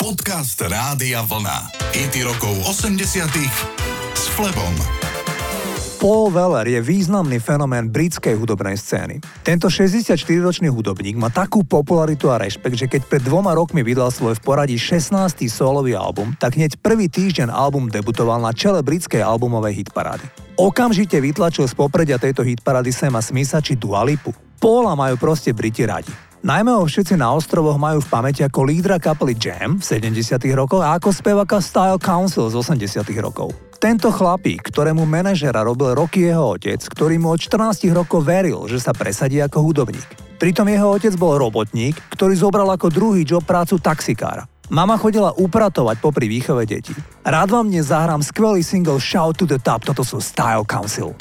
Podcast Rádia Vlna. IT rokov 80 s Flebom. Paul Weller je významný fenomén britskej hudobnej scény. Tento 64-ročný hudobník má takú popularitu a rešpekt, že keď pred dvoma rokmi vydal svoj v poradí 16. solový album, tak hneď prvý týždeň album debutoval na čele britskej albumovej hitparády. Okamžite vytlačil z popredia tejto hitparády Sema Smitha či Dua Lipu. Paula majú proste Briti radi. Najmä ho všetci na ostrovoch majú v pamäti ako lídra kapely Jam v 70. rokoch a ako spevaka Style Council z 80. rokov. Tento chlapík, ktorému manažera robil roky jeho otec, ktorý mu od 14 rokov veril, že sa presadí ako hudobník. Pritom jeho otec bol robotník, ktorý zobral ako druhý job prácu taxikára. Mama chodila upratovať popri výchove detí. Rád vám dnes zahrám skvelý single Shout to the Top, toto sú Style Council.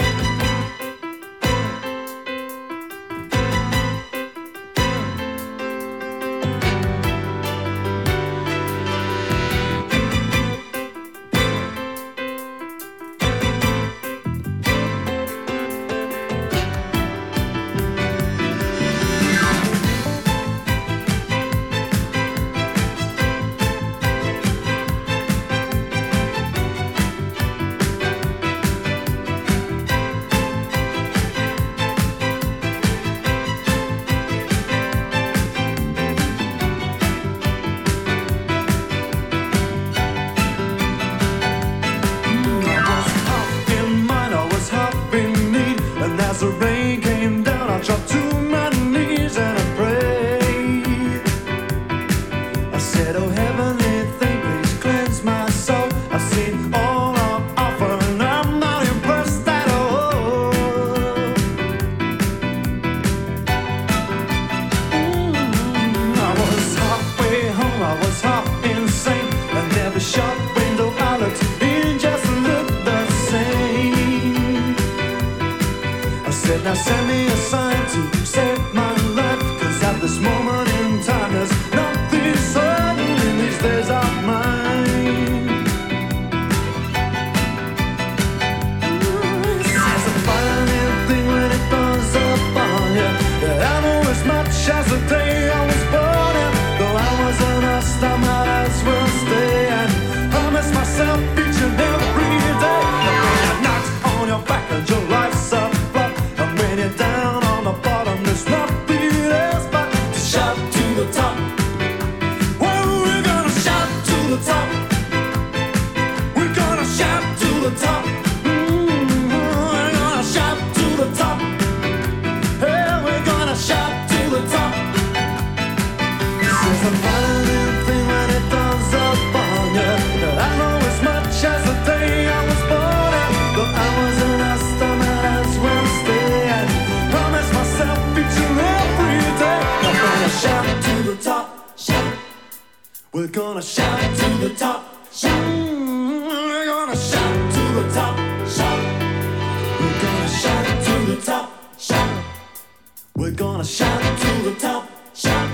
as the day gonna shout to the top, shout. We're gonna shout to the top, shout. We're gonna shout to the top, shout. We're gonna shout to the top, shout.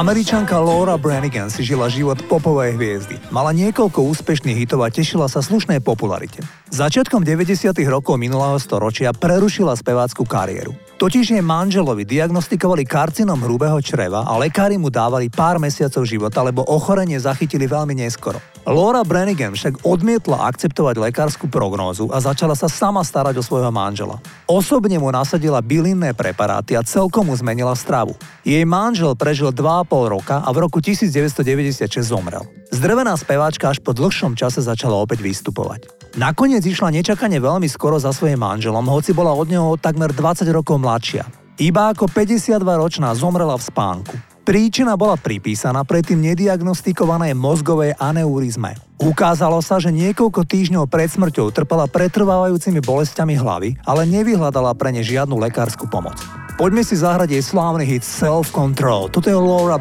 Američanka Laura Branigan si žila život popovej hviezdy. Mala niekoľko úspešných hitov a tešila sa slušnej popularite. Začiatkom 90. rokov minulého storočia prerušila spevácku kariéru. Totiž jej manželovi diagnostikovali karcinom hrubého čreva a lekári mu dávali pár mesiacov života, lebo ochorenie zachytili veľmi neskoro. Laura Brannigan však odmietla akceptovať lekárskú prognózu a začala sa sama starať o svojho manžela. Osobne mu nasadila bylinné preparáty a celkom mu zmenila stravu. Jej manžel prežil 2,5 roka a v roku 1996 zomrel. Zdrvená speváčka až po dlhšom čase začala opäť vystupovať. Nakoniec išla nečakane veľmi skoro za svojím manželom, hoci bola od neho takmer 20 rokov mladšia. Iba ako 52-ročná zomrela v spánku. Príčina bola pripísaná predtým nediagnostikovanej mozgovej aneurizme. Ukázalo sa, že niekoľko týždňov pred smrťou trpela pretrvávajúcimi bolestiami hlavy, ale nevyhľadala pre ne žiadnu lekárskú pomoc. Poďme si zahrať jej slávny hit Self Control. Toto je Laura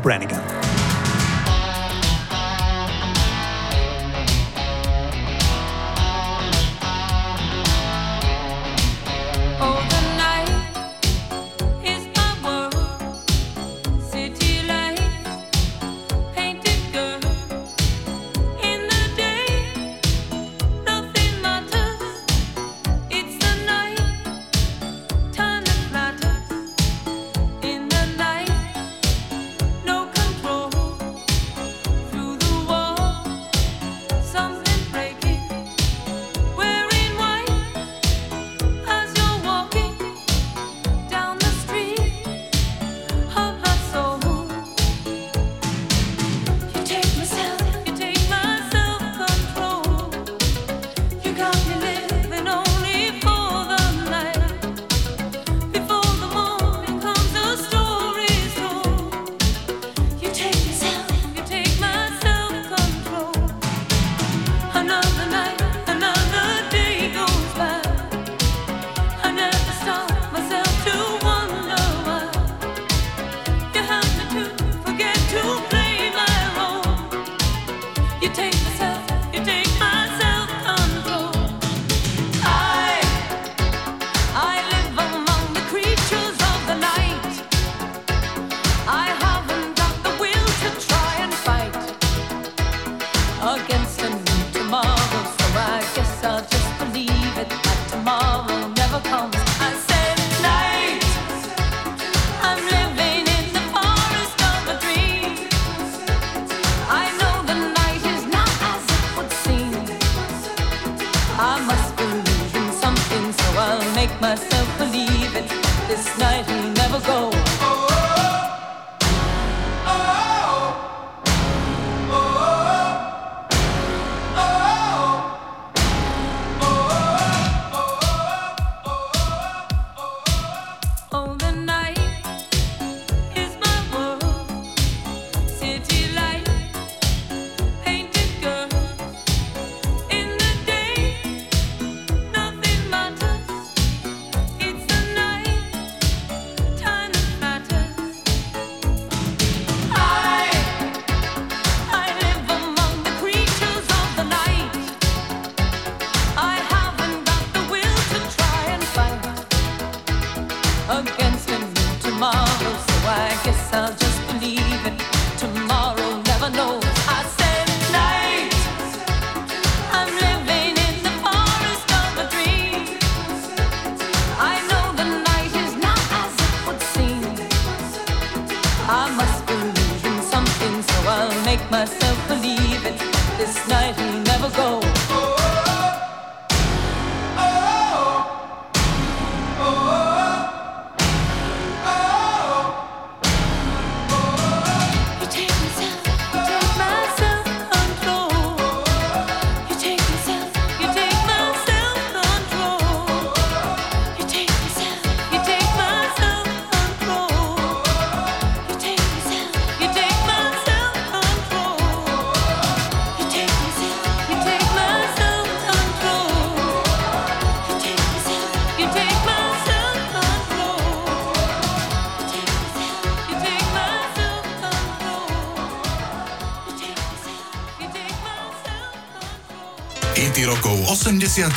Brannigan.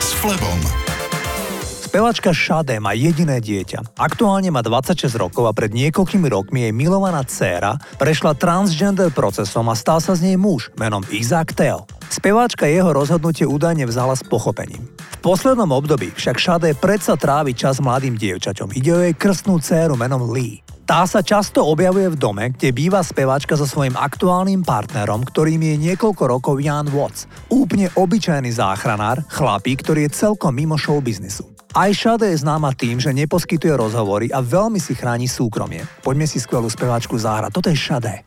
s Flebom. Spevačka Shade má jediné dieťa. Aktuálne má 26 rokov a pred niekoľkými rokmi jej milovaná dcéra prešla transgender procesom a stal sa z nej muž menom Isaac Tell. Speváčka jeho rozhodnutie údajne vzala s pochopením. V poslednom období však Shade predsa trávi čas mladým dievčaťom. Ide o jej krstnú dceru menom Lee. Tá sa často objavuje v dome, kde býva speváčka so svojím aktuálnym partnerom, ktorým je niekoľko rokov Jan Watts. Úplne obyčajný záchranár, chlapík, ktorý je celkom mimo showbiznisu. Aj Shade je známa tým, že neposkytuje rozhovory a veľmi si chráni súkromie. Poďme si skvelú speváčku zahrať. Toto je Shade.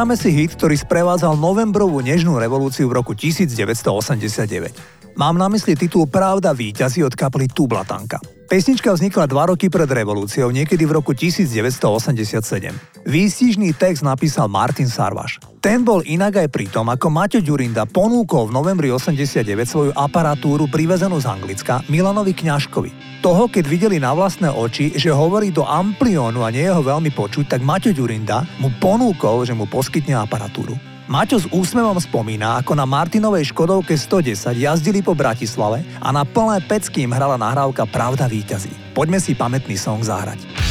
Zahráme si hit, ktorý sprevádzal novembrovú nežnú revolúciu v roku 1989. Mám na mysli titul Pravda víťazí od kapely Tublatanka. Pesnička vznikla dva roky pred revolúciou, niekedy v roku 1987. Výstižný text napísal Martin Sarvaš. Ten bol inak aj pri tom, ako Maťo Ďurinda ponúkol v novembri 89 svoju aparatúru privezenú z Anglicka Milanovi Kňažkovi. Toho, keď videli na vlastné oči, že hovorí do ampliónu a nie je ho veľmi počuť, tak Maťo Ďurinda mu ponúkol, že mu poskytne aparatúru. Maťo s úsmevom spomína, ako na Martinovej Škodovke 110 jazdili po Bratislave a na plné pecky im hrala nahrávka Pravda víťazí. Poďme si pamätný song zahrať.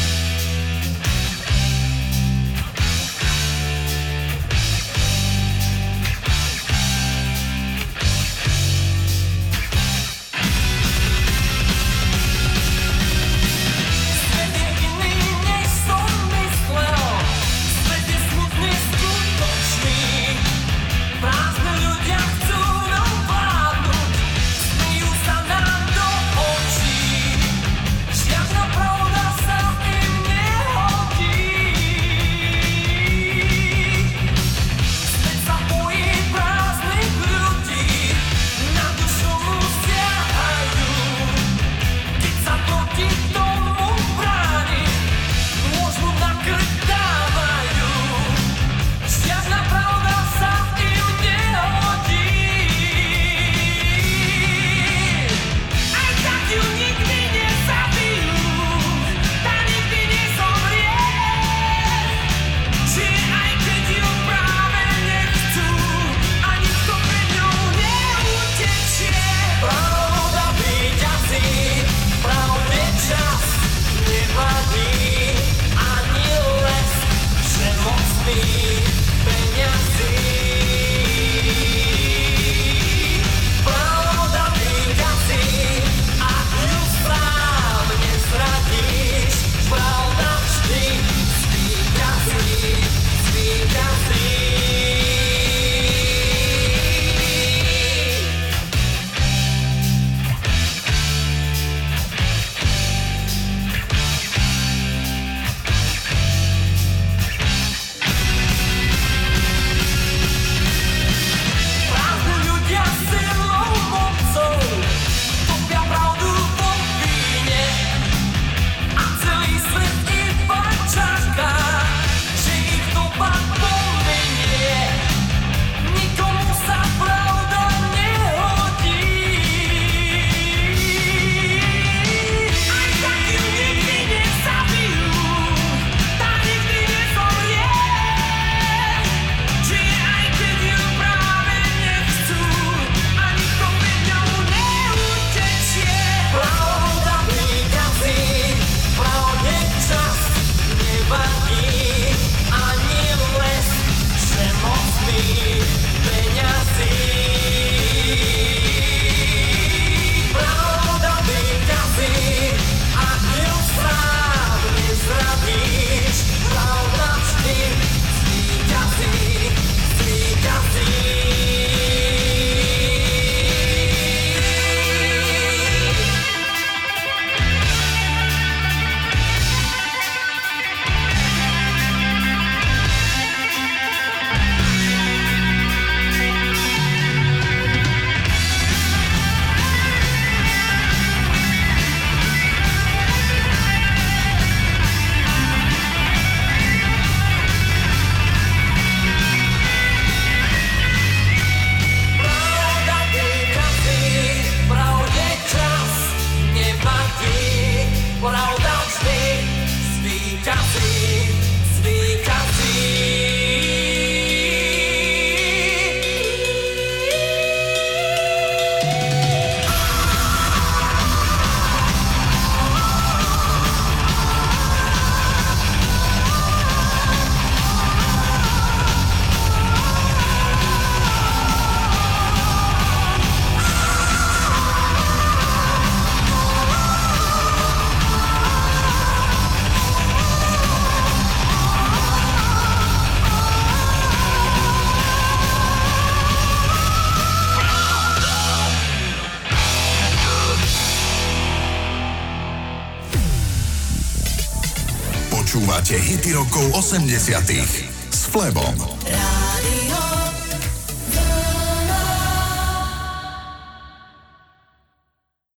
80 s Flebom.